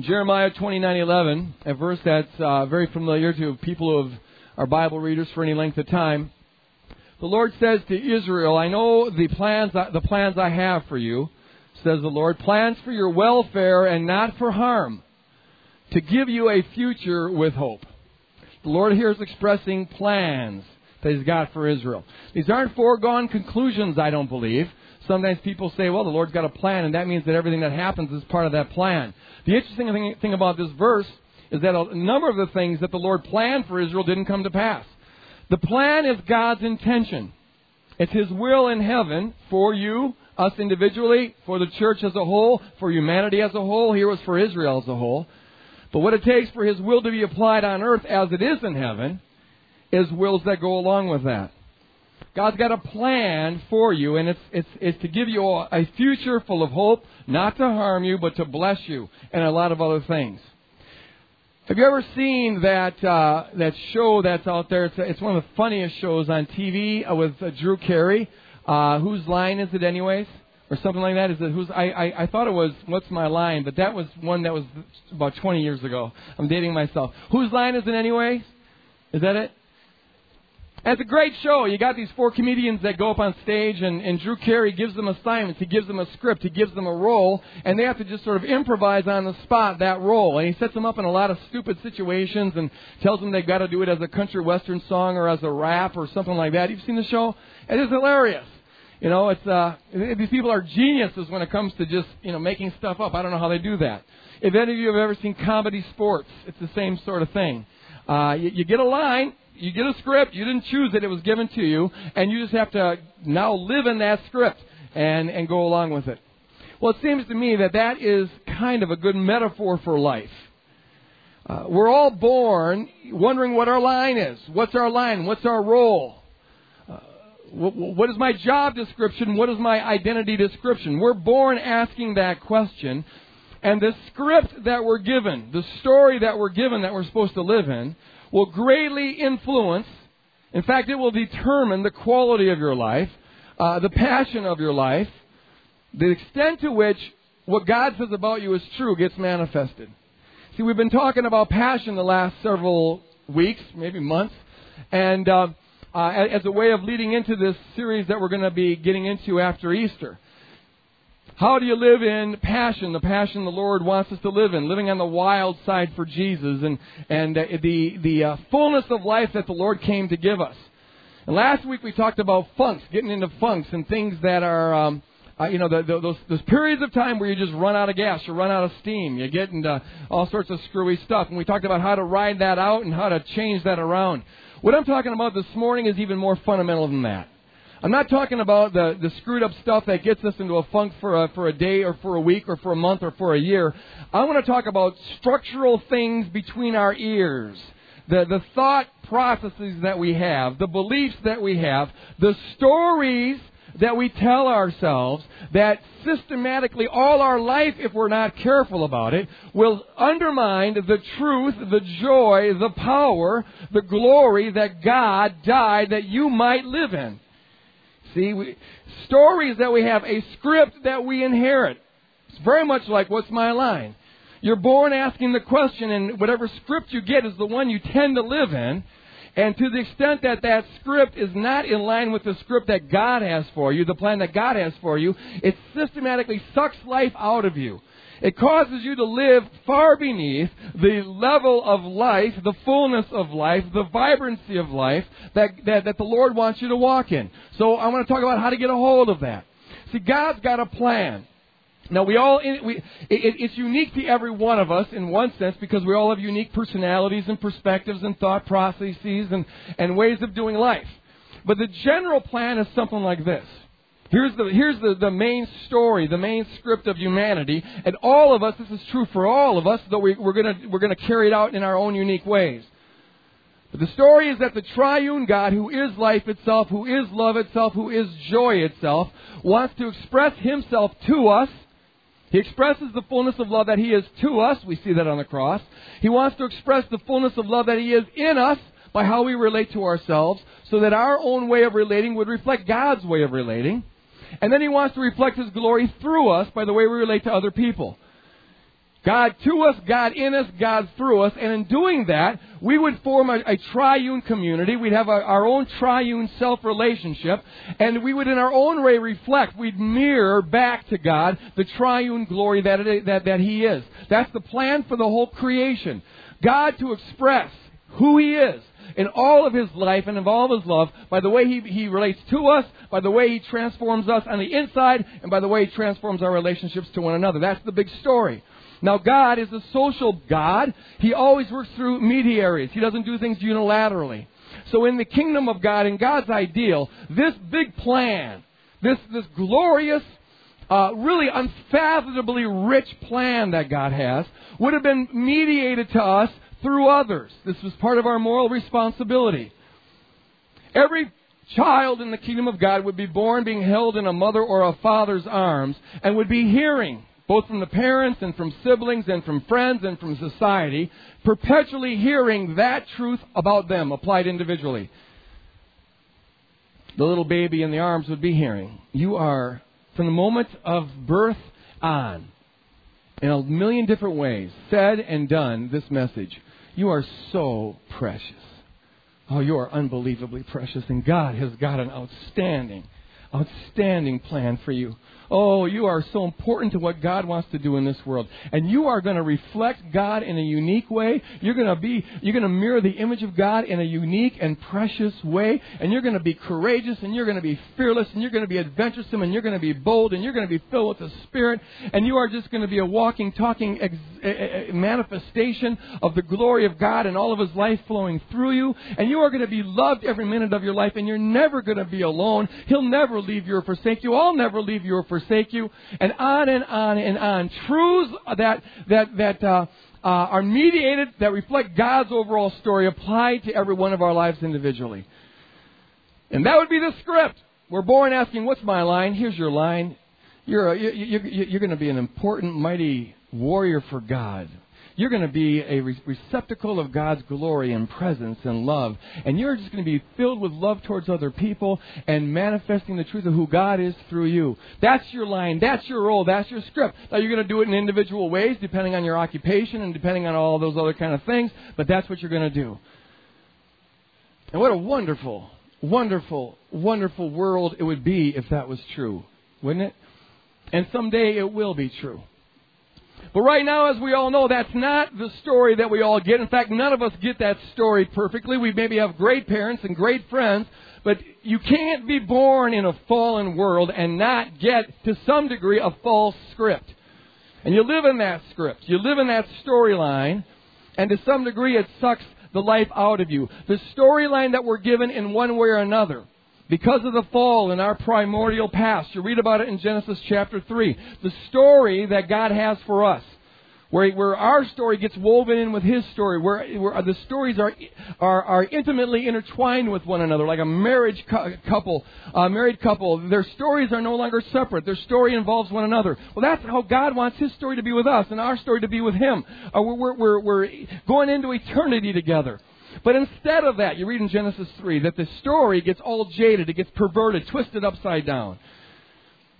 Jeremiah 29:11, a verse that's uh, very familiar to people who are Bible readers for any length of time. The Lord says to Israel, "I know the plans the plans I have for you," says the Lord, "plans for your welfare and not for harm, to give you a future with hope." The Lord here is expressing plans that He's got for Israel. These aren't foregone conclusions, I don't believe. Sometimes people say, well, the Lord's got a plan, and that means that everything that happens is part of that plan. The interesting thing, thing about this verse is that a number of the things that the Lord planned for Israel didn't come to pass. The plan is God's intention. It's His will in heaven for you, us individually, for the church as a whole, for humanity as a whole. Here was for Israel as a whole. But what it takes for His will to be applied on earth as it is in heaven is wills that go along with that. God's got a plan for you, and it's, it's, it's to give you a, future full of hope, not to harm you, but to bless you, and a lot of other things. Have you ever seen that uh, that show that's out there? It's, it's one of the funniest shows on TV uh, with uh, Drew Carey. Uh, whose line is it, anyways? Or something like that. Is it who's? I, I I thought it was what's my line, but that was one that was about 20 years ago. I'm dating myself. Whose line is it, anyways? Is that it? And it's a great show. You got these four comedians that go up on stage, and, and Drew Carey gives them assignments. He gives them a script. He gives them a role, and they have to just sort of improvise on the spot that role. And he sets them up in a lot of stupid situations and tells them they've got to do it as a country western song or as a rap or something like that. You've seen the show? It is hilarious. You know, it's uh, these people are geniuses when it comes to just you know making stuff up. I don't know how they do that. If any of you have ever seen comedy sports, it's the same sort of thing. Uh, you, you get a line, you get a script, you didn't choose it, it was given to you, and you just have to now live in that script and, and go along with it. Well, it seems to me that that is kind of a good metaphor for life. Uh, we're all born wondering what our line is. What's our line? What's our role? Uh, what, what is my job description? What is my identity description? We're born asking that question. And the script that we're given, the story that we're given that we're supposed to live in, will greatly influence, in fact, it will determine the quality of your life, uh, the passion of your life, the extent to which what God says about you is true gets manifested. See, we've been talking about passion the last several weeks, maybe months, and uh, uh, as a way of leading into this series that we're going to be getting into after Easter. How do you live in passion, the passion the Lord wants us to live in, living on the wild side for Jesus and, and uh, the, the uh, fullness of life that the Lord came to give us? And last week we talked about funks, getting into funks and things that are, um, uh, you know, the, the, those, those periods of time where you just run out of gas, you run out of steam, you get into all sorts of screwy stuff. And we talked about how to ride that out and how to change that around. What I'm talking about this morning is even more fundamental than that. I'm not talking about the, the screwed up stuff that gets us into a funk for a, for a day or for a week or for a month or for a year. I want to talk about structural things between our ears. The, the thought processes that we have, the beliefs that we have, the stories that we tell ourselves that systematically all our life, if we're not careful about it, will undermine the truth, the joy, the power, the glory that God died that you might live in. See, we, stories that we have, a script that we inherit. It's very much like what's my line? You're born asking the question, and whatever script you get is the one you tend to live in. And to the extent that that script is not in line with the script that God has for you, the plan that God has for you, it systematically sucks life out of you. It causes you to live far beneath the level of life, the fullness of life, the vibrancy of life that, that, that the Lord wants you to walk in. So I want to talk about how to get a hold of that. See, God's got a plan. Now we all, we, it, it's unique to every one of us in one sense because we all have unique personalities and perspectives and thought processes and, and ways of doing life. But the general plan is something like this. Here's the, here's the, the main story, the main script of humanity. And all of us, this is true for all of us, though we, we're going we're gonna carry it out in our own unique ways. But the story is that the triune God, who is life itself, who is love itself, who is joy itself, wants to express himself to us. He expresses the fullness of love that he is to us. We see that on the cross. He wants to express the fullness of love that he is in us by how we relate to ourselves, so that our own way of relating would reflect God's way of relating. And then he wants to reflect his glory through us by the way we relate to other people. God to us, God in us, God through us, and in doing that, we would form a, a triune community. We'd have a, our own triune self relationship, and we would in our own way reflect, we'd mirror back to God the triune glory that, it, that, that He is. That's the plan for the whole creation. God to express who He is in all of His life and in all of His love by the way He, he relates to us, by the way He transforms us on the inside, and by the way He transforms our relationships to one another. That's the big story. Now, God is a social God. He always works through mediaries. He doesn't do things unilaterally. So in the kingdom of God, in God's ideal, this big plan, this, this glorious, uh, really unfathomably rich plan that God has, would have been mediated to us through others. This was part of our moral responsibility. Every child in the kingdom of God would be born being held in a mother or a father's arms and would be hearing both from the parents and from siblings and from friends and from society, perpetually hearing that truth about them applied individually. The little baby in the arms would be hearing, You are, from the moment of birth on, in a million different ways, said and done this message. You are so precious. Oh, you are unbelievably precious, and God has got an outstanding, outstanding plan for you. Oh, you are so important to what God wants to do in this world. And you are going to reflect God in a unique way. You're going to be, you're going to mirror the image of God in a unique and precious way. And you're going to be courageous and you're going to be fearless and you're going to be adventuresome and you're going to be bold and you're going to be filled with the Spirit. And you are just going to be a walking, talking ex- manifestation of the glory of God and all of His life flowing through you. And you are going to be loved every minute of your life and you're never going to be alone. He'll never leave you or forsake you. I'll never leave you or forsake forsake you, and on and on and on. Truths that that that uh, uh, are mediated that reflect God's overall story applied to every one of our lives individually. And that would be the script. We're born asking, "What's my line?" Here's your line. You're a, you're, you're going to be an important, mighty warrior for God. You're going to be a receptacle of God's glory and presence and love. And you're just going to be filled with love towards other people and manifesting the truth of who God is through you. That's your line. That's your role. That's your script. Now, you're going to do it in individual ways depending on your occupation and depending on all those other kind of things, but that's what you're going to do. And what a wonderful, wonderful, wonderful world it would be if that was true, wouldn't it? And someday it will be true. But right now, as we all know, that's not the story that we all get. In fact, none of us get that story perfectly. We maybe have great parents and great friends, but you can't be born in a fallen world and not get, to some degree, a false script. And you live in that script. You live in that storyline, and to some degree, it sucks the life out of you. The storyline that we're given in one way or another because of the fall in our primordial past. You read about it in Genesis chapter 3. The story that God has for us. Where, where our story gets woven in with His story, where, where the stories are, are, are intimately intertwined with one another, like a marriage couple, a married couple. Their stories are no longer separate. Their story involves one another. Well, that's how God wants His story to be with us and our story to be with Him. Uh, we're, we're, we're going into eternity together. But instead of that, you read in Genesis 3 that the story gets all jaded, it gets perverted, twisted upside down.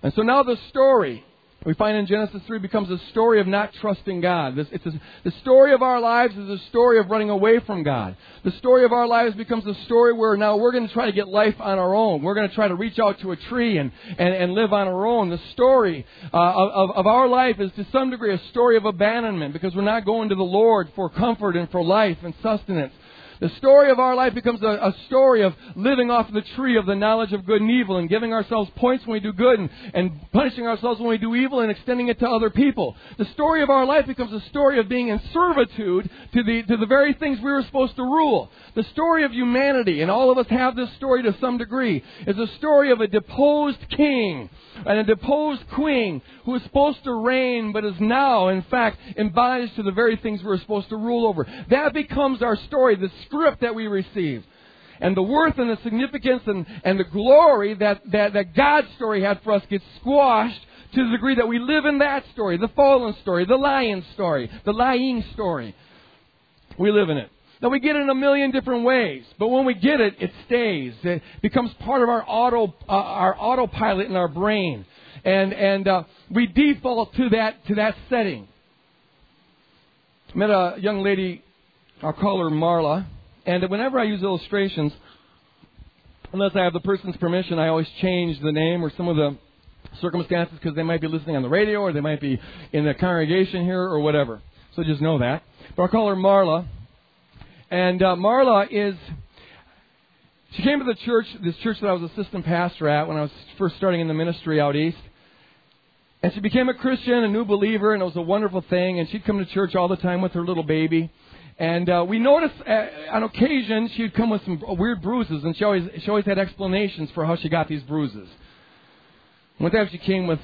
And so now the story we find in Genesis 3 becomes a story of not trusting God. This, it's a, the story of our lives is a story of running away from God. The story of our lives becomes a story where now we're going to try to get life on our own. We're going to try to reach out to a tree and, and, and live on our own. The story uh, of, of our life is to some degree a story of abandonment because we're not going to the Lord for comfort and for life and sustenance. The story of our life becomes a, a, story of living off the tree of the knowledge of good and evil and giving ourselves points when we do good and, and punishing ourselves when we do evil and extending it to other people. The story of our life becomes a story of being in servitude to the, to the very things we were supposed to rule. The story of humanity, and all of us have this story to some degree, is a story of a deposed king and a deposed queen who is supposed to reign but is now, in fact, bondage to the very things we were supposed to rule over. That becomes our story, the that we receive. And the worth and the significance and, and the glory that, that, that God's story had for us gets squashed to the degree that we live in that story, the fallen story, the lion story, the lying story. We live in it. Now we get it in a million different ways, but when we get it, it stays. It becomes part of our auto, uh, our autopilot in our brain, and and uh, we default to that to that setting. I Met a young lady, I'll call her Marla, and whenever I use illustrations, unless I have the person's permission, I always change the name or some of the circumstances because they might be listening on the radio or they might be in the congregation here or whatever. So just know that. But I'll call her Marla. And uh, Marla is, she came to the church, this church that I was assistant pastor at when I was first starting in the ministry out east. And she became a Christian, a new believer, and it was a wonderful thing. And she'd come to church all the time with her little baby. And uh, we noticed uh, on occasion she'd come with some weird bruises, and she always she always had explanations for how she got these bruises. One time she came with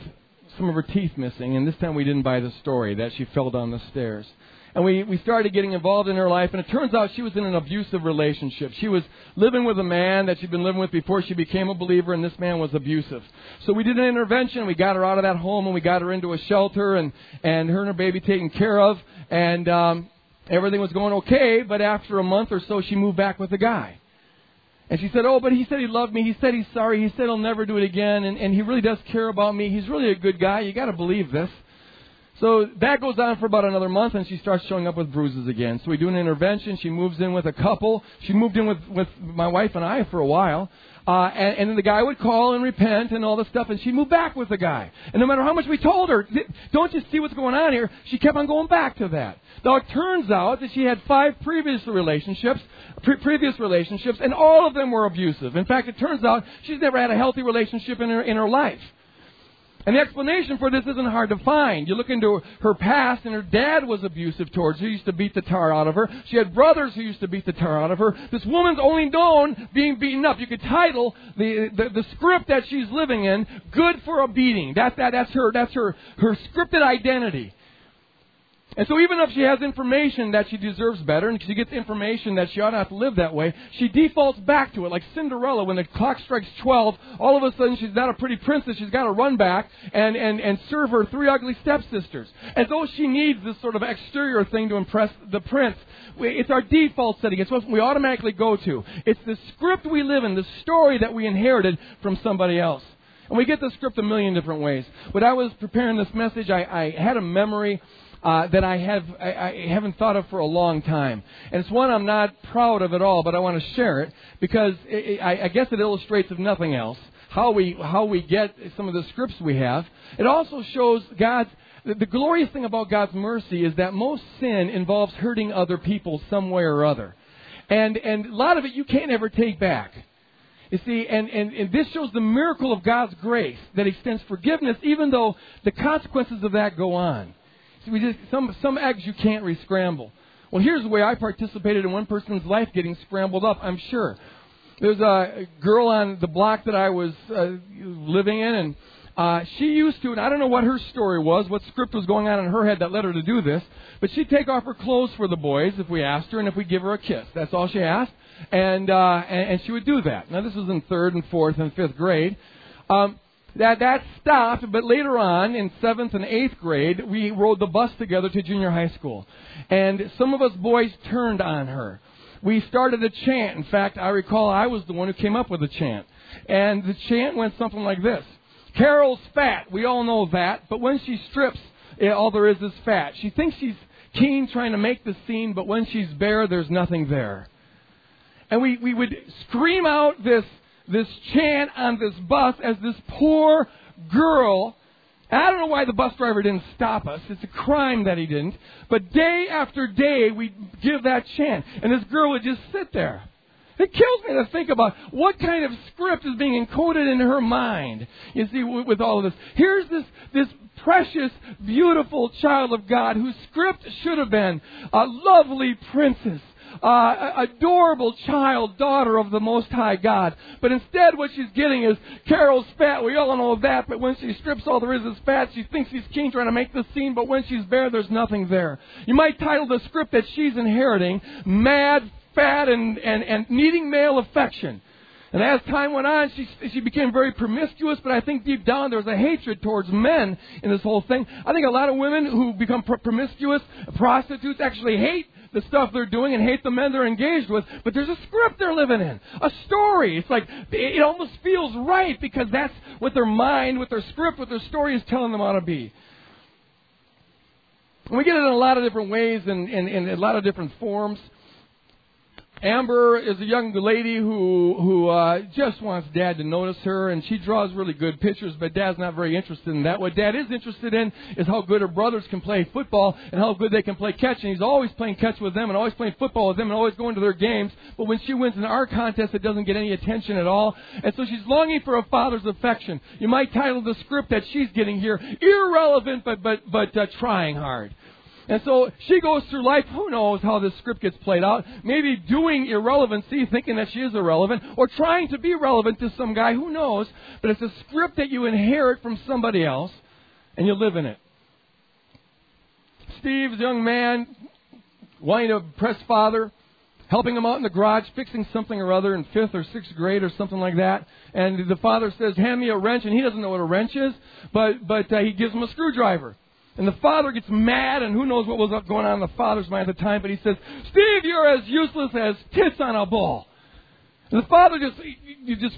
some of her teeth missing, and this time we didn't buy the story that she fell down the stairs. And we, we started getting involved in her life, and it turns out she was in an abusive relationship. She was living with a man that she'd been living with before she became a believer, and this man was abusive. So we did an intervention. We got her out of that home, and we got her into a shelter, and, and her and her baby taken care of, and um, everything was going okay. But after a month or so, she moved back with a guy. And she said, Oh, but he said he loved me. He said he's sorry. He said he'll never do it again. And, and he really does care about me. He's really a good guy. You got to believe this. So that goes on for about another month, and she starts showing up with bruises again. So we do an intervention. She moves in with a couple. She moved in with, with my wife and I for a while. Uh, and, and then the guy would call and repent and all this stuff, and she moved back with the guy. And no matter how much we told her, don't you see what's going on here? She kept on going back to that. Now it turns out that she had five previous relationships, pre- previous relationships, and all of them were abusive. In fact, it turns out she's never had a healthy relationship in her in her life. And the explanation for this isn't hard to find. You look into her past, and her dad was abusive towards her. He used to beat the tar out of her. She had brothers who used to beat the tar out of her. This woman's only known being beaten up. You could title the, the, the script that she's living in, Good for a Beating. That, that, that's her, that's her, her scripted identity. And so even if she has information that she deserves better, and she gets information that she ought not to live that way, she defaults back to it. Like Cinderella, when the clock strikes 12, all of a sudden she's not a pretty princess, she's got to run back and, and, and serve her three ugly stepsisters. As though she needs this sort of exterior thing to impress the prince. It's our default setting. It's what we automatically go to. It's the script we live in, the story that we inherited from somebody else. And we get the script a million different ways. When I was preparing this message, I, I had a memory uh, that I have I, I haven't thought of for a long time, and it's one I'm not proud of at all, but I want to share it because it, it, I, I guess it illustrates, if nothing else, how we how we get some of the scripts we have. It also shows God's the, glorious thing about God's mercy is that most sin involves hurting other people some way or other, and and a lot of it you can't ever take back. You see, and, and, and this shows the miracle of God's grace that extends forgiveness even though the consequences of that go on. We just some some eggs you can't rescramble. Well, here's the way I participated in one person's life getting scrambled up. I'm sure there's a girl on the block that I was uh, living in, and uh, she used to, and I don't know what her story was, what script was going on in her head that led her to do this, but she'd take off her clothes for the boys if we asked her, and if we give her a kiss. That's all she asked, and uh, and, and she would do that. Now this was in third and fourth and fifth grade. Um, that that stopped, but later on in seventh and eighth grade, we rode the bus together to junior high school, and some of us boys turned on her. We started a chant. In fact, I recall I was the one who came up with the chant, and the chant went something like this: "Carol's fat. We all know that, but when she strips, eh, all there is is fat. She thinks she's keen trying to make the scene, but when she's bare, there's nothing there." And we, we would scream out this this chant on this bus as this poor girl. I don't know why the bus driver didn't stop us. It's a crime that he didn't. But day after day, we give that chant. And this girl would just sit there. It kills me to think about what kind of script is being encoded in her mind. You see, with all of this. Here's this, this precious, beautiful child of God whose script should have been a lovely princess uh, adorable child, daughter of the Most High God. But instead, what she's getting is Carol's fat. We all know that. But when she strips all there is is fat, she thinks she's king trying to make the scene. But when she's bare, there's nothing there. You might title the script that she's inheriting "Mad, Fat, and and, and Needing Male Affection." And as time went on, she, she became very promiscuous, but I think deep down there was a hatred towards men in this whole thing. I think a lot of women who become promiscuous, prostitutes, actually hate the stuff they're doing and hate the men they're engaged with, but there's a script they're living in, a story. It's like, it almost feels right because that's what their mind, what their script, what their story is telling them how to be. And we get it in a lot of different ways and in a lot of different forms. Amber is a young lady who who uh, just wants Dad to notice her, and she draws really good pictures. But Dad's not very interested in that. What Dad is interested in is how good her brothers can play football and how good they can play catch. And he's always playing catch with them and always playing football with them and always going to their games. But when she wins an art contest, it doesn't get any attention at all. And so she's longing for a father's affection. You might title the script that she's getting here irrelevant, but but but uh, trying hard. And so she goes through life, who knows how this script gets played out. Maybe doing irrelevancy, thinking that she is irrelevant, or trying to be relevant to some guy, who knows. But it's a script that you inherit from somebody else, and you live in it. Steve's young man, wanting to impress father, helping him out in the garage, fixing something or other in fifth or sixth grade or something like that. And the father says, "Hand me a wrench," and he doesn't know what a wrench is, but but uh, he gives him a screwdriver. And the father gets mad, and who knows what was going on in the father's mind at the time, but he says, Steve, you're as useless as tits on a ball. And the father just, you just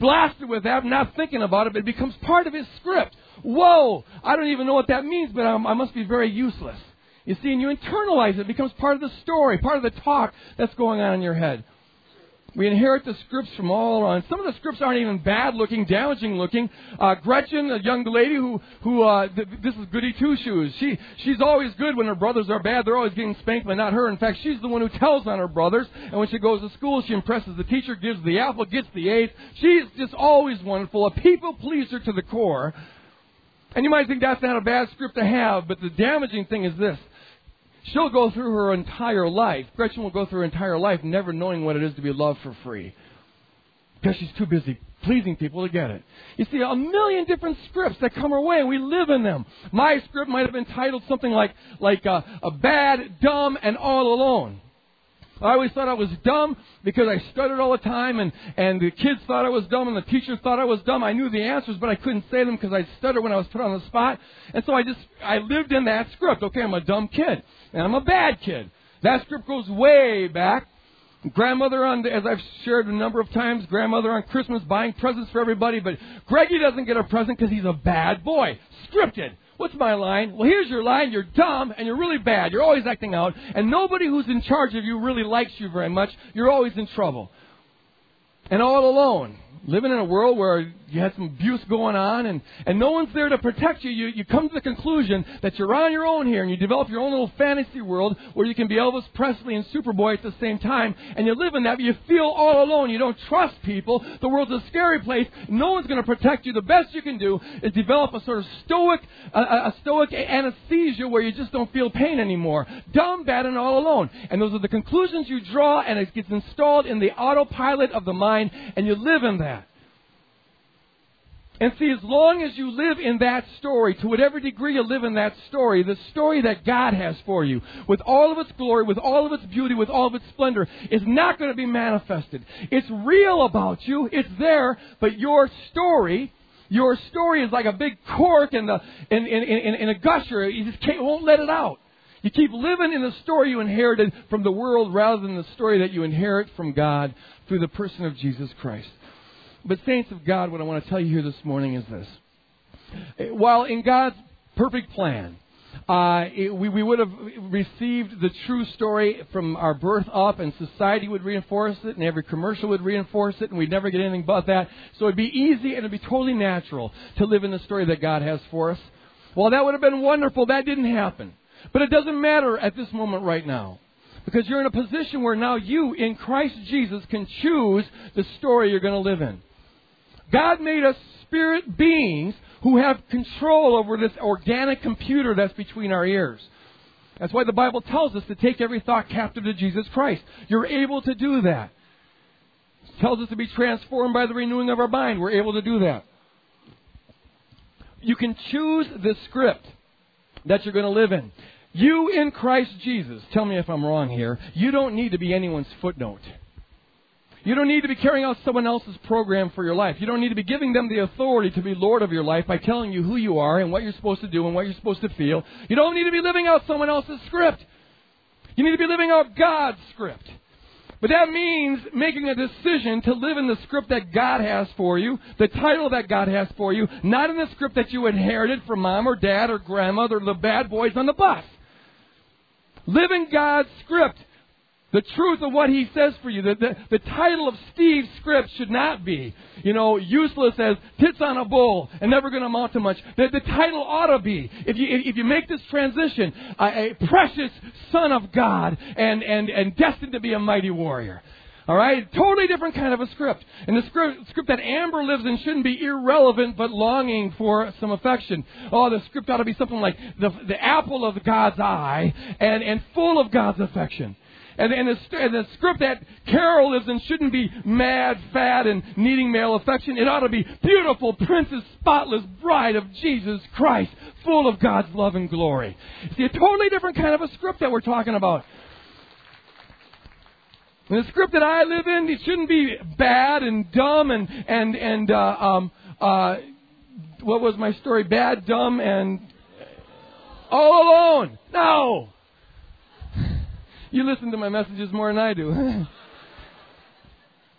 blasted with that, not thinking about it, but it becomes part of his script. Whoa, I don't even know what that means, but I'm, I must be very useless. You see, and you internalize it. It becomes part of the story, part of the talk that's going on in your head. We inherit the scripts from all around. Some of the scripts aren't even bad looking, damaging looking. Uh, Gretchen, a young lady who, who uh, th- this is goody two shoes. She, she's always good when her brothers are bad. They're always getting spanked, but not her. In fact, she's the one who tells on her brothers. And when she goes to school, she impresses the teacher, gives the apple, gets the A's. She's just always wonderful, a people pleaser to the core. And you might think that's not a bad script to have, but the damaging thing is this. She'll go through her entire life. Gretchen will go through her entire life never knowing what it is to be loved for free. Because she's too busy pleasing people to get it. You see, a million different scripts that come our way, and we live in them. My script might have been titled something like, like uh, a bad, dumb, and all alone. I always thought I was dumb because I stuttered all the time, and, and the kids thought I was dumb, and the teachers thought I was dumb. I knew the answers, but I couldn't say them because I stuttered when I was put on the spot. And so I just, I lived in that script. Okay, I'm a dumb kid, and I'm a bad kid. That script goes way back. Grandmother on, as I've shared a number of times, grandmother on Christmas buying presents for everybody, but Greggy doesn't get a present because he's a bad boy. Scripted. What's my line? Well, here's your line. You're dumb and you're really bad. You're always acting out. And nobody who's in charge of you really likes you very much. You're always in trouble. And all alone living in a world where you had some abuse going on and, and no one's there to protect you, you, you come to the conclusion that you're on your own here and you develop your own little fantasy world where you can be Elvis Presley and Superboy at the same time and you live in that, but you feel all alone. You don't trust people. The world's a scary place. No one's going to protect you. The best you can do is develop a sort of stoic, a, a stoic anesthesia where you just don't feel pain anymore. Dumb, bad, and all alone. And those are the conclusions you draw and it gets installed in the autopilot of the mind and you live in that. And see, as long as you live in that story, to whatever degree you live in that story, the story that God has for you, with all of its glory, with all of its beauty, with all of its splendor, is not going to be manifested. It's real about you, it's there, but your story, your story is like a big cork in, the, in, in, in, in a gusher. You just can't, won't let it out. You keep living in the story you inherited from the world rather than the story that you inherit from God through the person of Jesus Christ. But, saints of God, what I want to tell you here this morning is this. While in God's perfect plan, uh, it, we, we would have received the true story from our birth up, and society would reinforce it, and every commercial would reinforce it, and we'd never get anything but that. So it'd be easy and it'd be totally natural to live in the story that God has for us. Well, that would have been wonderful. That didn't happen. But it doesn't matter at this moment right now. Because you're in a position where now you, in Christ Jesus, can choose the story you're going to live in. God made us spirit beings who have control over this organic computer that's between our ears. That's why the Bible tells us to take every thought captive to Jesus Christ. You're able to do that. It tells us to be transformed by the renewing of our mind. We're able to do that. You can choose the script that you're going to live in. You in Christ Jesus, tell me if I'm wrong here, you don't need to be anyone's footnote. You don't need to be carrying out someone else's program for your life. You don't need to be giving them the authority to be Lord of your life by telling you who you are and what you're supposed to do and what you're supposed to feel. You don't need to be living out someone else's script. You need to be living out God's script. But that means making a decision to live in the script that God has for you, the title that God has for you, not in the script that you inherited from mom or dad or grandmother or the bad boys on the bus. Live in God's script. The truth of what he says for you. The, the, the, title of Steve's script should not be, you know, useless as tits on a bull and never going to amount to much. The, the, title ought to be, if you, if you make this transition, a, a precious son of God and, and, and destined to be a mighty warrior. All right? Totally different kind of a script. And the script, script that Amber lives in shouldn't be irrelevant, but longing for some affection. Oh, the script ought to be something like the, the apple of God's eye and, and full of God's affection. And, and, the, and the script that Carol lives in shouldn't be mad, fat, and needing male affection. It ought to be beautiful, princess, spotless bride of Jesus Christ, full of God's love and glory. See, a totally different kind of a script that we're talking about. And the script that I live in, it shouldn't be bad and dumb and and and uh, um, uh, what was my story? Bad, dumb, and all alone. No. You listen to my messages more than I do.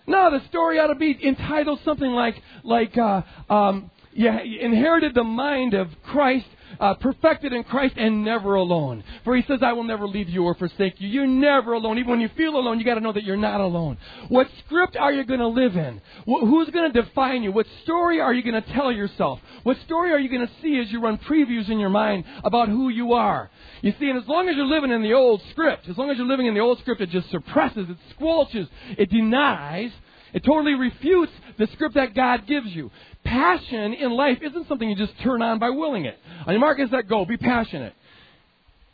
no, the story ought to be entitled something like like uh, um, you inherited the mind of Christ uh, perfected in Christ and never alone. For he says, I will never leave you or forsake you. You're never alone. Even when you feel alone, you got to know that you're not alone. What script are you going to live in? who's going to define you? What story are you going to tell yourself? What story are you going to see as you run previews in your mind about who you are? You see, and as long as you're living in the old script, as long as you're living in the old script, it just suppresses, it squelches, it denies, it totally refutes the script that God gives you. Passion in life isn't something you just turn on by willing it. On your mark, is that go. Be passionate.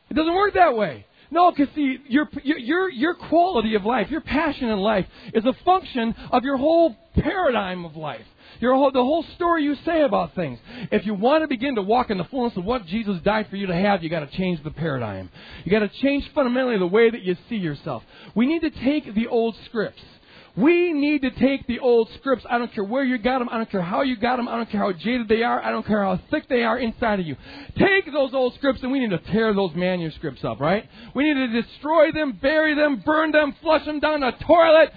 It doesn't work that way. No, because see, your, your, your quality of life, your passion in life, is a function of your whole paradigm of life. Your whole, the whole story you say about things. If you want to begin to walk in the fullness of what Jesus died for you to have, you got to change the paradigm. You got to change fundamentally the way that you see yourself. We need to take the old scripts we need to take the old scripts. I don't care where you got them. I don't care how you got them. I don't care how jaded they are. I don't care how thick they are inside of you. Take those old scripts and we need to tear those manuscripts up, right? We need to destroy them, bury them, burn them, flush them down the toilet,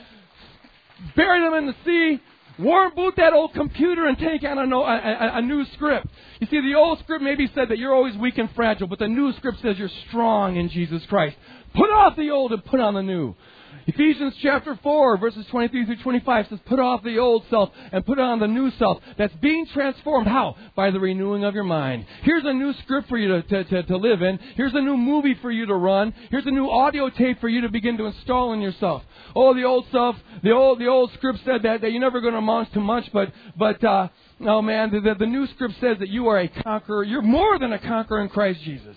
bury them in the sea, warm boot that old computer and take a, a, a, a, new script. You see, the old script maybe said that you're always weak and fragile, but the new script says you're strong in Jesus Christ. Put off the old and put on the new. Ephesians chapter 4, verses 23 through 25 says, Put off the old self and put on the new self that's being transformed. How? By the renewing of your mind. Here's a new script for you to, to, to, to live in. Here's a new movie for you to run. Here's a new audio tape for you to begin to install in yourself. Oh, the old self, the old, the old script said that, that you're never going to amount to much, but, but, uh, oh man, the, the, the new script says that you are a conqueror. You're more than a conqueror in Christ Jesus.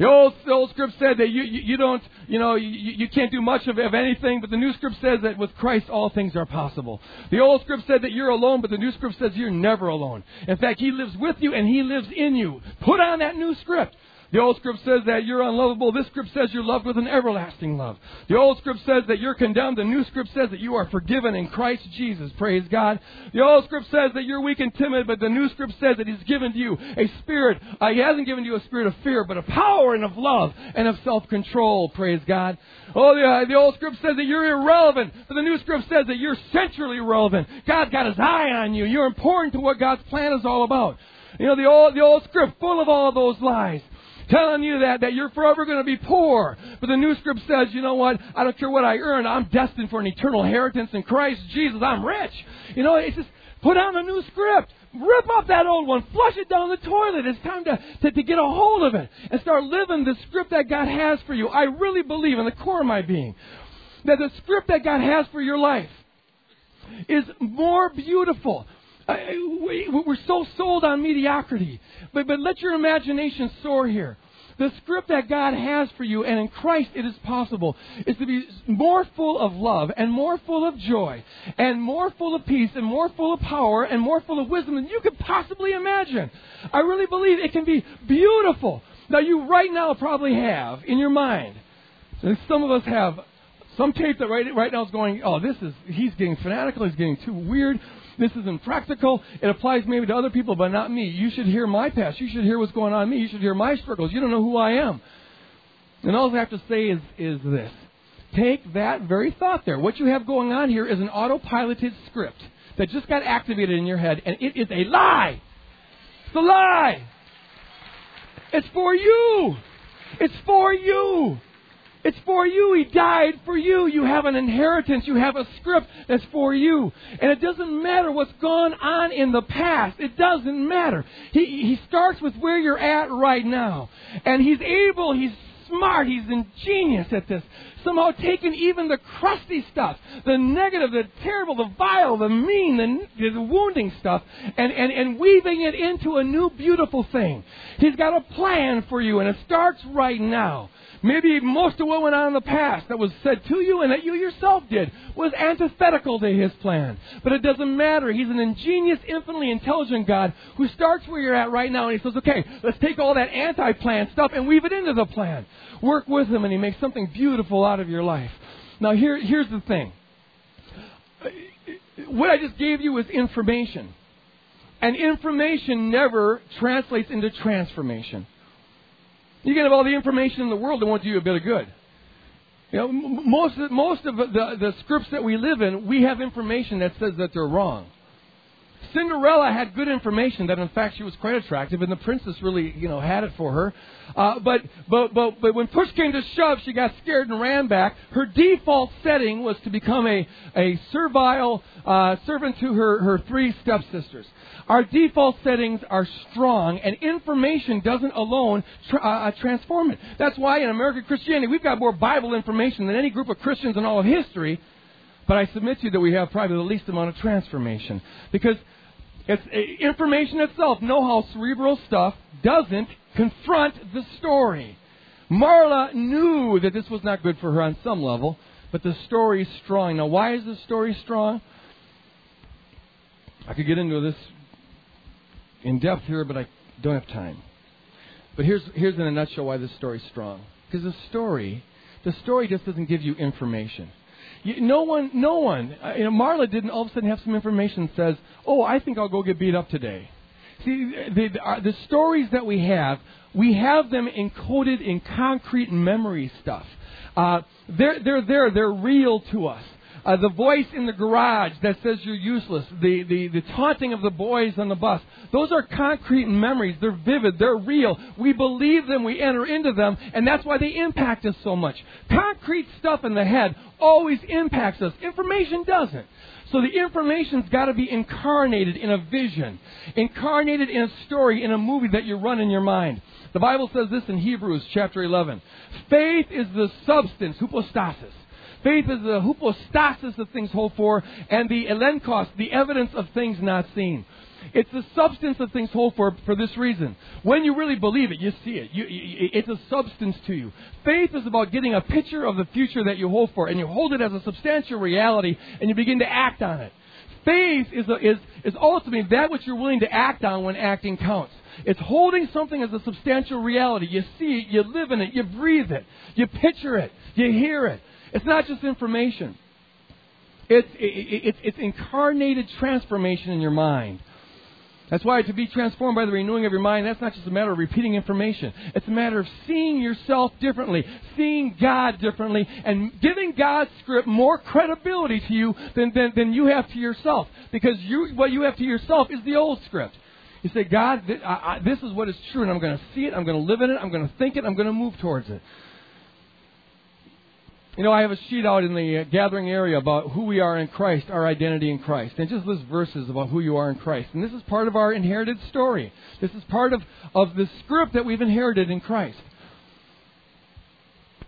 The old, the old script said that you, you, you don't, you know, you, you can't do much of, of anything, but the new script says that with Christ all things are possible. The old script said that you're alone, but the new script says you're never alone. In fact, He lives with you and He lives in you. Put on that new script. The old script says that you're unlovable. This script says you're loved with an everlasting love. The old script says that you're condemned. The new script says that you are forgiven in Christ Jesus. Praise God. The old script says that you're weak and timid, but the new script says that He's given to you a spirit. Uh, he hasn't given you a spirit of fear, but of power and of love and of self-control. Praise God. Oh, the, uh, the old script says that you're irrelevant, but the new script says that you're centrally relevant. God's got His eye on you. You're important to what God's plan is all about. You know, the old, the old script full of all those lies telling you that, that you're forever going to be poor. But the new script says, you know what? I don't care what I earn. I'm destined for an eternal inheritance in Christ Jesus. I'm rich. You know, it's just put on the new script. Rip up that old one. Flush it down the toilet. It's time to, to, to get a hold of it and start living the script that God has for you. I really believe in the core of my being that the script that God has for your life is more beautiful, we're so sold on mediocrity. But, but let your imagination soar here. The script that God has for you, and in Christ it is possible, is to be more full of love, and more full of joy, and more full of peace, and more full of power, and more full of wisdom than you could possibly imagine. I really believe it can be beautiful. Now, you right now probably have in your mind, some of us have some tape that right, right now is going, oh, this is, he's getting fanatical, he's getting too weird. This isn't practical. It applies maybe to other people, but not me. You should hear my past. You should hear what's going on in me. You should hear my struggles. You don't know who I am. And all I have to say is, is this. Take that very thought there. What you have going on here is an autopiloted script that just got activated in your head, and it is a lie. It's a lie. It's for you. It's for you. It's for you. He died for you. You have an inheritance. You have a script that's for you. And it doesn't matter what's gone on in the past. It doesn't matter. He, he starts with where you're at right now. And he's able, he's smart, he's ingenious at this. Somehow taking even the crusty stuff, the negative, the terrible, the vile, the mean, the, the wounding stuff, and, and, and weaving it into a new beautiful thing. He's got a plan for you, and it starts right now. Maybe most of what went on in the past that was said to you and that you yourself did was antithetical to his plan. But it doesn't matter. He's an ingenious, infinitely intelligent God who starts where you're at right now and he says, okay, let's take all that anti plan stuff and weave it into the plan. Work with him and he makes something beautiful out of your life. Now, here, here's the thing what I just gave you was information. And information never translates into transformation. You can have all the information in the world that won't do you a bit of good. You know, most of, most of the, the scripts that we live in, we have information that says that they're wrong. Cinderella had good information that in fact she was quite attractive, and the princess really, you know, had it for her. Uh, but, but, but, but when push came to shove, she got scared and ran back. Her default setting was to become a, a servile uh, servant to her, her three stepsisters. Our default settings are strong, and information doesn't alone tra- uh, uh, transform it. That's why in American Christianity, we've got more Bible information than any group of Christians in all of history. But I submit to you that we have probably the least amount of transformation. Because it's, uh, information itself, know how cerebral stuff doesn't confront the story. Marla knew that this was not good for her on some level, but the story is strong. Now, why is the story strong? I could get into this in depth here, but I don't have time. But here's, here's in a nutshell why this story is strong. Because the story, the story just doesn't give you information. You, no one, no one, uh, you know, Marla didn't all of a sudden have some information that says, oh, I think I'll go get beat up today. See, the, the, uh, the stories that we have, we have them encoded in concrete memory stuff. Uh, they're, they're there, they're real to us. Uh, the voice in the garage that says you're useless, the, the, the taunting of the boys on the bus, those are concrete memories. They're vivid, they're real. We believe them, we enter into them, and that's why they impact us so much. Concrete stuff in the head always impacts us, information doesn't. So the information's got to be incarnated in a vision, incarnated in a story, in a movie that you run in your mind. The Bible says this in Hebrews chapter 11. Faith is the substance, hypostasis. Faith is the hypostasis of things hoped for, and the elenchos, the evidence of things not seen. It's the substance of things hoped for for this reason. When you really believe it, you see it. You, you, it's a substance to you. Faith is about getting a picture of the future that you hope for, and you hold it as a substantial reality, and you begin to act on it. Faith is, a, is, is ultimately that which you're willing to act on when acting counts. It's holding something as a substantial reality. You see it, you live in it, you breathe it, you picture it, you hear it. It's not just information. It's, it, it, it's incarnated transformation in your mind. That's why to be transformed by the renewing of your mind, that's not just a matter of repeating information. It's a matter of seeing yourself differently, seeing God differently, and giving God's script more credibility to you than, than, than you have to yourself. Because you, what you have to yourself is the old script. You say, God, th- I, I, this is what is true, and I'm going to see it, I'm going to live in it, I'm going to think it, I'm going to move towards it. You know, I have a sheet out in the uh, gathering area about who we are in Christ, our identity in Christ. And just lists verses about who you are in Christ. And this is part of our inherited story. This is part of, of the script that we've inherited in Christ.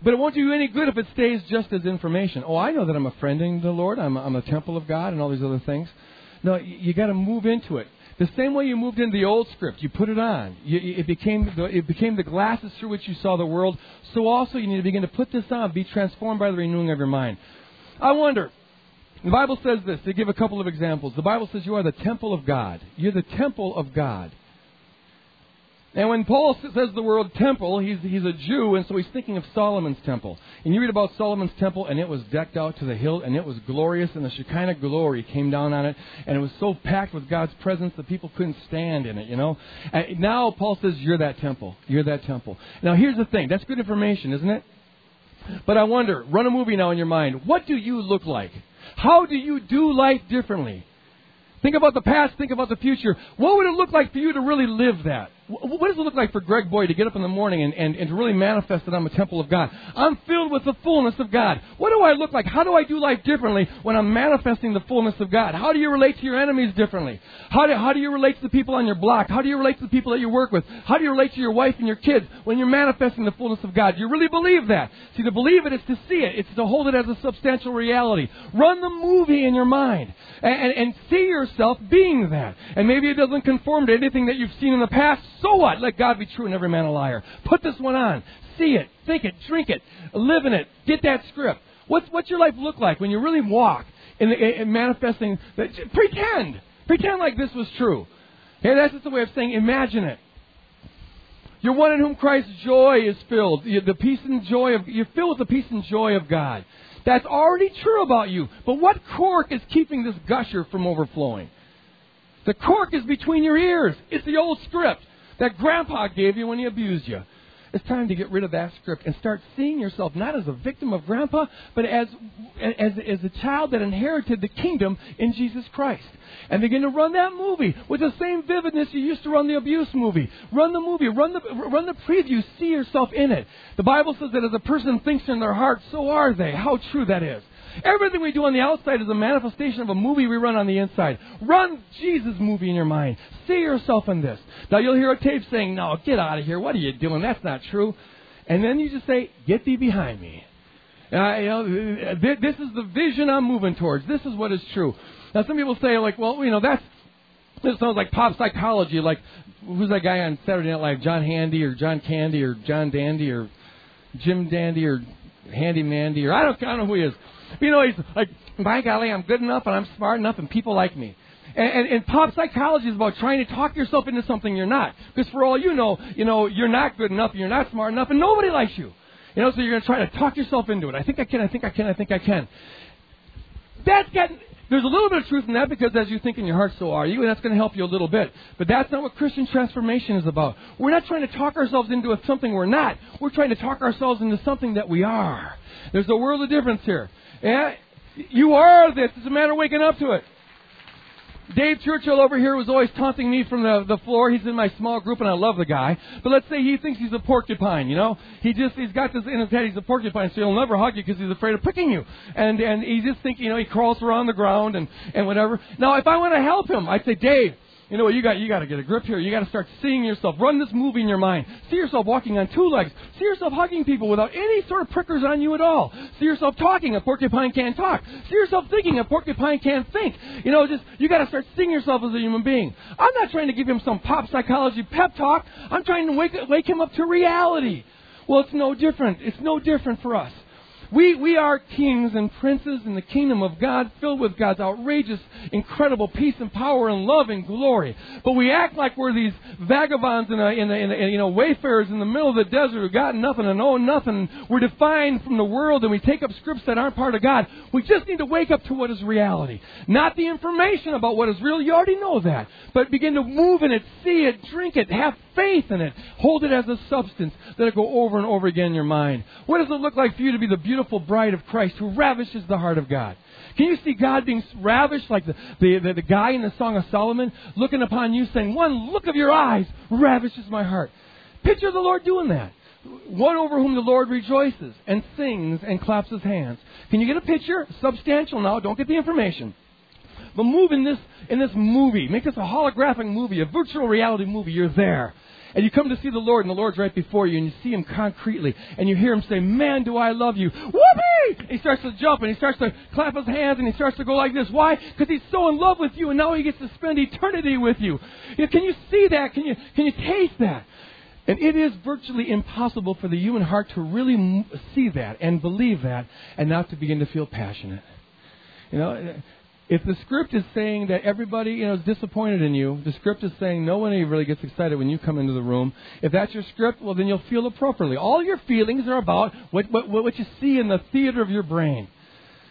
But it won't do you any good if it stays just as information. Oh, I know that I'm a friend in the Lord. I'm, I'm a temple of God and all these other things. No, you, you got to move into it. The same way you moved into the old script, you put it on. You, it, became the, it became the glasses through which you saw the world. So also you need to begin to put this on, be transformed by the renewing of your mind. I wonder, the Bible says this, to give a couple of examples. The Bible says you are the temple of God. You're the temple of God. And when Paul says the word temple, he's, he's a Jew, and so he's thinking of Solomon's temple. And you read about Solomon's temple, and it was decked out to the hilt, and it was glorious, and the Shekinah glory came down on it, and it was so packed with God's presence that people couldn't stand in it, you know? And now Paul says, You're that temple. You're that temple. Now here's the thing that's good information, isn't it? But I wonder, run a movie now in your mind. What do you look like? How do you do life differently? Think about the past, think about the future. What would it look like for you to really live that? What does it look like for Greg Boyd to get up in the morning and, and, and to really manifest that I'm a temple of God? I'm filled with the fullness of God. What do I look like? How do I do life differently when I'm manifesting the fullness of God? How do you relate to your enemies differently? How do, how do you relate to the people on your block? How do you relate to the people that you work with? How do you relate to your wife and your kids when you're manifesting the fullness of God? Do you really believe that? See, to believe it is to see it. It's to hold it as a substantial reality. Run the movie in your mind and, and, and see yourself being that. And maybe it doesn't conform to anything that you've seen in the past. So what? Let God be true and every man a liar. Put this one on. See it, think it, drink it, live in it. Get that script. What's, what's your life look like when you really walk in, the, in manifesting? Pretend. Pretend like this was true. Okay, that's just a way of saying imagine it. You're one in whom Christ's joy is filled. The peace and joy of you're filled with the peace and joy of God. That's already true about you. But what cork is keeping this gusher from overflowing? The cork is between your ears. It's the old script that grandpa gave you when he abused you. It's time to get rid of that script and start seeing yourself not as a victim of grandpa, but as, as, as a child that inherited the kingdom in Jesus Christ. And begin to run that movie with the same vividness you used to run the abuse movie. Run the movie, run the, run the preview, see yourself in it. The Bible says that as a person thinks in their heart, so are they. How true that is. Everything we do on the outside is a manifestation of a movie we run on the inside. Run Jesus' movie in your mind. See yourself in this. Now you'll hear a tape saying, No, get out of here. What are you doing? That's not true. And then you just say, Get thee behind me. Uh, you know, this is the vision I'm moving towards. This is what is true. Now some people say, like, well, you know, that's this sounds like pop psychology. Like, who's that guy on Saturday Night Live? John Handy or John Candy or John Dandy or Jim Dandy or Handy Mandy or I don't, I don't know who he is. You know, he's like, by golly, I'm good enough and I'm smart enough and people like me. And, and, and pop psychology is about trying to talk yourself into something you're not. Because for all you know, you know, you're not good enough and you're not smart enough and nobody likes you. You know, so you're going to try to talk yourself into it. I think I can, I think I can, I think I can. That's getting, there's a little bit of truth in that because as you think in your heart, so are you, and that's going to help you a little bit. But that's not what Christian transformation is about. We're not trying to talk ourselves into something we're not. We're trying to talk ourselves into something that we are. There's a world of difference here. Yeah, you are this. It's a matter of waking up to it. Dave Churchill over here was always taunting me from the, the floor. He's in my small group and I love the guy. But let's say he thinks he's a porcupine, you know? He just, he's got this in his head, he's a porcupine, so he'll never hug you because he's afraid of pricking you. And, and he just thinks, you know, he crawls around the ground and, and whatever. Now, if I want to help him, I'd say, Dave, you know what? You got you got to get a grip here. You got to start seeing yourself. Run this movie in your mind. See yourself walking on two legs. See yourself hugging people without any sort of prickers on you at all. See yourself talking. A porcupine can't talk. See yourself thinking. A porcupine can't think. You know, just you got to start seeing yourself as a human being. I'm not trying to give him some pop psychology pep talk. I'm trying to wake wake him up to reality. Well, it's no different. It's no different for us. We, we are kings and princes in the kingdom of God, filled with God's outrageous, incredible peace and power and love and glory. But we act like we're these vagabonds and, in in a, you know, wayfarers in the middle of the desert who got nothing and own nothing. We're defined from the world and we take up scripts that aren't part of God. We just need to wake up to what is reality. Not the information about what is real. You already know that. But begin to move in it, see it, drink it, have faith in it. Hold it as a substance. Let it go over and over again in your mind. What does it look like for you to be the beautiful bride of Christ who ravishes the heart of God? Can you see God being ravished like the, the, the, the guy in the Song of Solomon looking upon you saying, One look of your eyes ravishes my heart? Picture the Lord doing that. One over whom the Lord rejoices and sings and claps his hands. Can you get a picture? Substantial now, don't get the information. But move in this in this movie. Make this a holographic movie, a virtual reality movie. You're there. And you come to see the Lord, and the Lord's right before you, and you see Him concretely, and you hear Him say, Man, do I love you. Whoopee! He starts to jump, and he starts to clap his hands, and he starts to go like this. Why? Because He's so in love with you, and now He gets to spend eternity with you. you know, can you see that? Can you, can you taste that? And it is virtually impossible for the human heart to really see that and believe that and not to begin to feel passionate. You know, if the script is saying that everybody you know is disappointed in you, the script is saying no one really gets excited when you come into the room. If that's your script, well then you'll feel appropriately. All your feelings are about what what, what you see in the theater of your brain.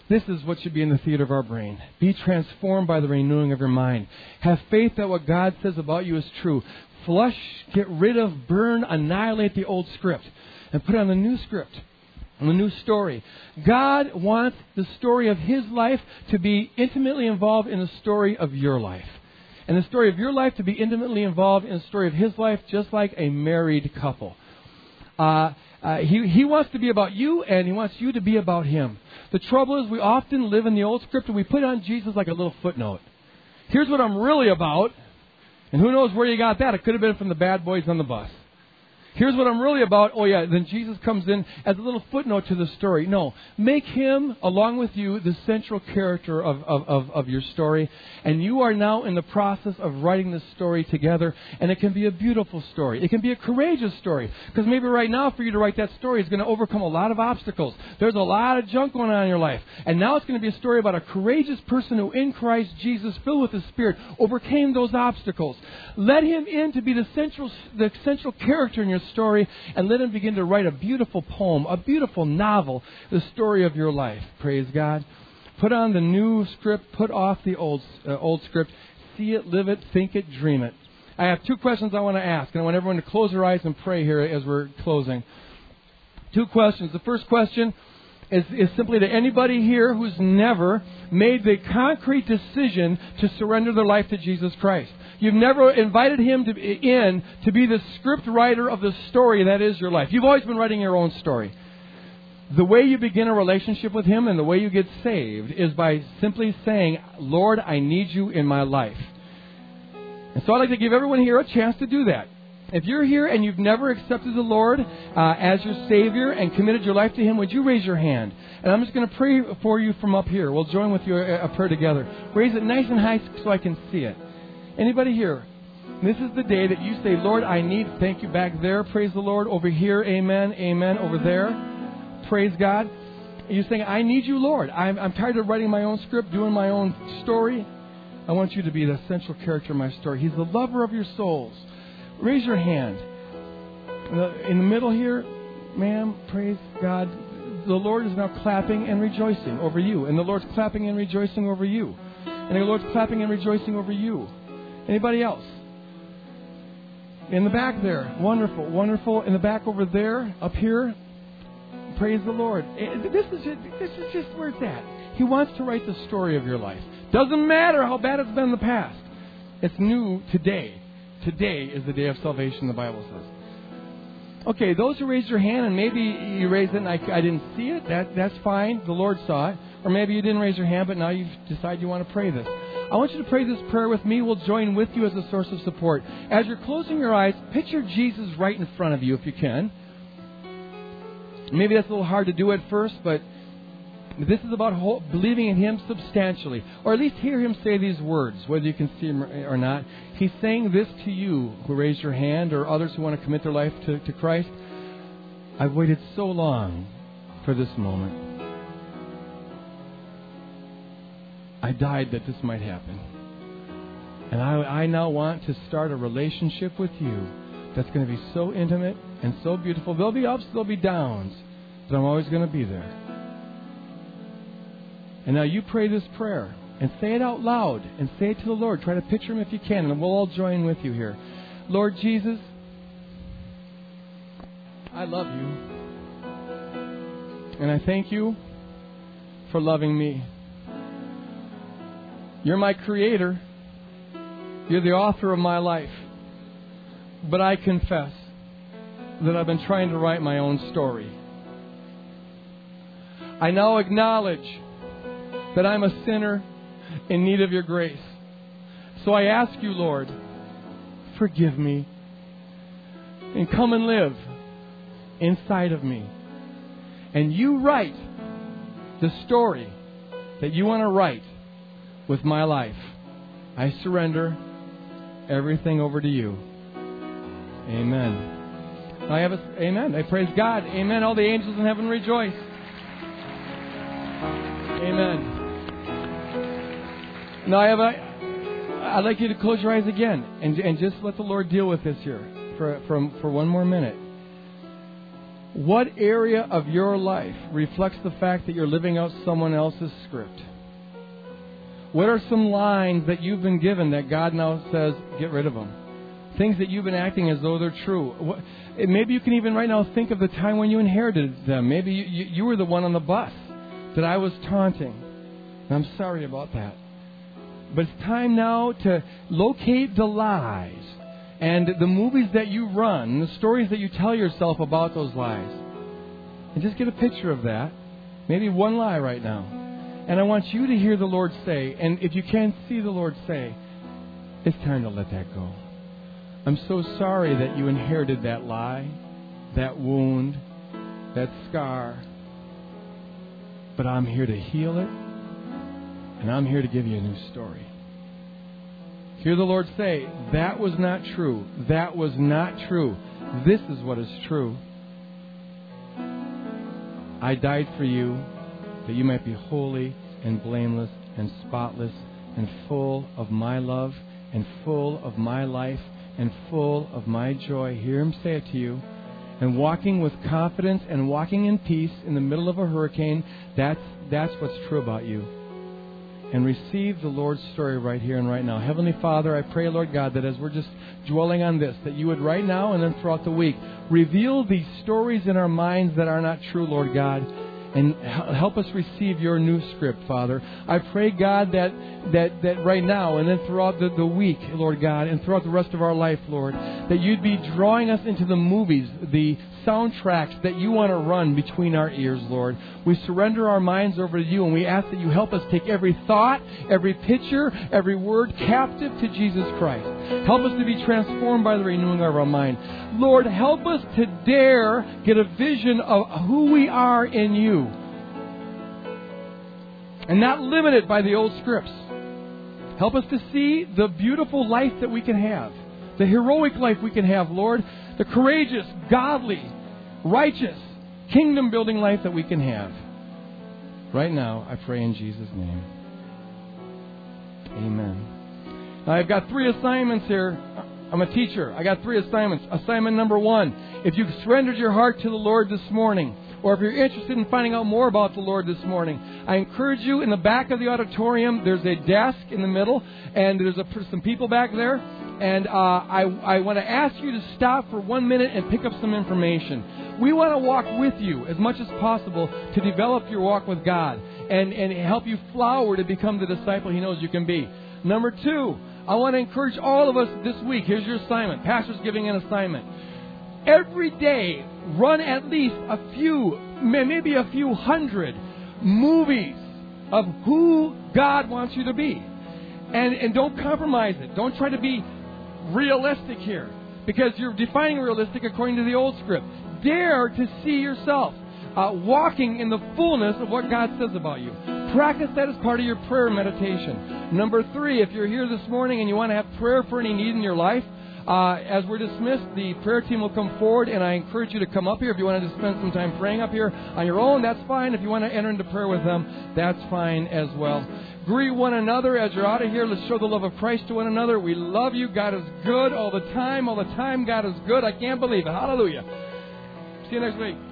This is what should be in the theater of our brain. Be transformed by the renewing of your mind. Have faith that what God says about you is true. Flush, get rid of, burn, annihilate the old script, and put on the new script the new story. God wants the story of His life to be intimately involved in the story of your life. and the story of your life to be intimately involved in the story of his life, just like a married couple. Uh, uh, he, he wants to be about you, and he wants you to be about him. The trouble is, we often live in the old script, and we put on Jesus like a little footnote. Here's what I'm really about, and who knows where you got that? It could have been from the bad boys on the bus. Here's what I'm really about. Oh, yeah, then Jesus comes in as a little footnote to the story. No, make him, along with you, the central character of, of, of, of, your story. And you are now in the process of writing this story together. And it can be a beautiful story. It can be a courageous story. Because maybe right now, for you to write that story is going to overcome a lot of obstacles. There's a lot of junk going on in your life. And now it's going to be a story about a courageous person who, in Christ Jesus, filled with the Spirit, overcame those obstacles. Let him in to be the central, the central character in your story and let him begin to write a beautiful poem, a beautiful novel, the story of your life. Praise God. Put on the new script, put off the old, uh, old script. See it, live it, think it, dream it. I have two questions I want to ask, and I want everyone to close their eyes and pray here as we're closing. Two questions. The first question is, is simply to anybody here who's never made the concrete decision to surrender their life to Jesus Christ. You've never invited him to, in to be the script writer of the story that is your life. You've always been writing your own story. The way you begin a relationship with him and the way you get saved is by simply saying, Lord, I need you in my life. And so I'd like to give everyone here a chance to do that. If you're here and you've never accepted the Lord uh, as your Savior and committed your life to Him, would you raise your hand? And I'm just going to pray for you from up here. We'll join with you a prayer together. Raise it nice and high so I can see it. Anybody here? This is the day that you say, Lord, I need, thank you back there, praise the Lord. Over here, amen, amen. Over there, praise God. You're saying, I need you, Lord. I'm, I'm tired of writing my own script, doing my own story. I want you to be the central character of my story. He's the lover of your souls. Raise your hand. In the middle here, ma'am, praise God. The Lord is now clapping and rejoicing over you. And the Lord's clapping and rejoicing over you. And the Lord's clapping and rejoicing over you. Anybody else? In the back there. Wonderful, wonderful. In the back over there, up here. Praise the Lord. Eh, this is this is just where it's at. He wants to write the story of your life. Doesn't matter how bad it's been in the past. It's new today. Today is the day of salvation, the Bible says. Okay, those who raised your hand and maybe you raised it and I, I didn't see it, that, that's fine. The Lord saw it. Or maybe you didn't raise your hand, but now you've decided you want to pray this. I want you to pray this prayer with me. We'll join with you as a source of support. As you're closing your eyes, picture Jesus right in front of you if you can. Maybe that's a little hard to do at first, but this is about believing in Him substantially, or at least hear Him say these words, whether you can see Him or not. He's saying this to you who raised your hand, or others who want to commit their life to, to Christ. I've waited so long for this moment. I died that this might happen. And I, I now want to start a relationship with you that's going to be so intimate and so beautiful. There'll be ups, there'll be downs, but I'm always going to be there. And now you pray this prayer and say it out loud and say it to the Lord. Try to picture Him if you can, and we'll all join with you here. Lord Jesus, I love you. And I thank you for loving me. You're my creator. You're the author of my life. But I confess that I've been trying to write my own story. I now acknowledge that I'm a sinner in need of your grace. So I ask you, Lord, forgive me and come and live inside of me. And you write the story that you want to write with my life. I surrender everything over to you. Amen. I have a amen. I praise God. Amen. All the angels in heaven rejoice. Amen. Now I have a I'd like you to close your eyes again and, and just let the Lord deal with this here for, for, for one more minute. What area of your life reflects the fact that you're living out someone else's script? What are some lines that you've been given that God now says, get rid of them? Things that you've been acting as though they're true. Maybe you can even right now think of the time when you inherited them. Maybe you, you, you were the one on the bus that I was taunting. I'm sorry about that. But it's time now to locate the lies and the movies that you run, the stories that you tell yourself about those lies. And just get a picture of that. Maybe one lie right now. And I want you to hear the Lord say, and if you can't see the Lord say, it's time to let that go. I'm so sorry that you inherited that lie, that wound, that scar. But I'm here to heal it, and I'm here to give you a new story. Hear the Lord say, That was not true. That was not true. This is what is true. I died for you that you might be holy and blameless and spotless and full of my love and full of my life and full of my joy. Hear him say it to you. And walking with confidence and walking in peace in the middle of a hurricane, that's, that's what's true about you. And receive the Lord's story right here and right now. Heavenly Father, I pray, Lord God, that as we're just dwelling on this, that you would right now and then throughout the week reveal these stories in our minds that are not true, Lord God and help us receive your new script, Father. I pray, God, that, that, that right now and then throughout the, the week, Lord God, and throughout the rest of our life, Lord, that you'd be drawing us into the movies, the soundtracks that you want to run between our ears, Lord. We surrender our minds over to you and we ask that you help us take every thought, every picture, every word captive to Jesus Christ. Help us to be transformed by the renewing of our mind. Lord, help us to dare get a vision of who we are in you and not limited by the old scripts. Help us to see the beautiful life that we can have, the heroic life we can have, Lord, the courageous, godly, righteous, kingdom building life that we can have. Right now, I pray in Jesus' name. Amen. Now, I've got three assignments here. I'm a teacher. I got three assignments. Assignment number one if you've surrendered your heart to the Lord this morning, or if you're interested in finding out more about the Lord this morning, I encourage you in the back of the auditorium, there's a desk in the middle, and there's a, some people back there. And uh, I, I want to ask you to stop for one minute and pick up some information. We want to walk with you as much as possible to develop your walk with God and, and help you flower to become the disciple He knows you can be. Number two, I want to encourage all of us this week. Here's your assignment. Pastor's giving an assignment. Every day, run at least a few, maybe a few hundred movies of who God wants you to be. And, and don't compromise it. Don't try to be realistic here because you're defining realistic according to the old script. Dare to see yourself uh, walking in the fullness of what God says about you. Practice that as part of your prayer meditation. Number three, if you're here this morning and you want to have prayer for any need in your life, uh, as we're dismissed, the prayer team will come forward, and I encourage you to come up here. If you want to spend some time praying up here on your own, that's fine. If you want to enter into prayer with them, that's fine as well. Greet one another as you're out of here. Let's show the love of Christ to one another. We love you. God is good all the time. All the time, God is good. I can't believe it. Hallelujah. See you next week.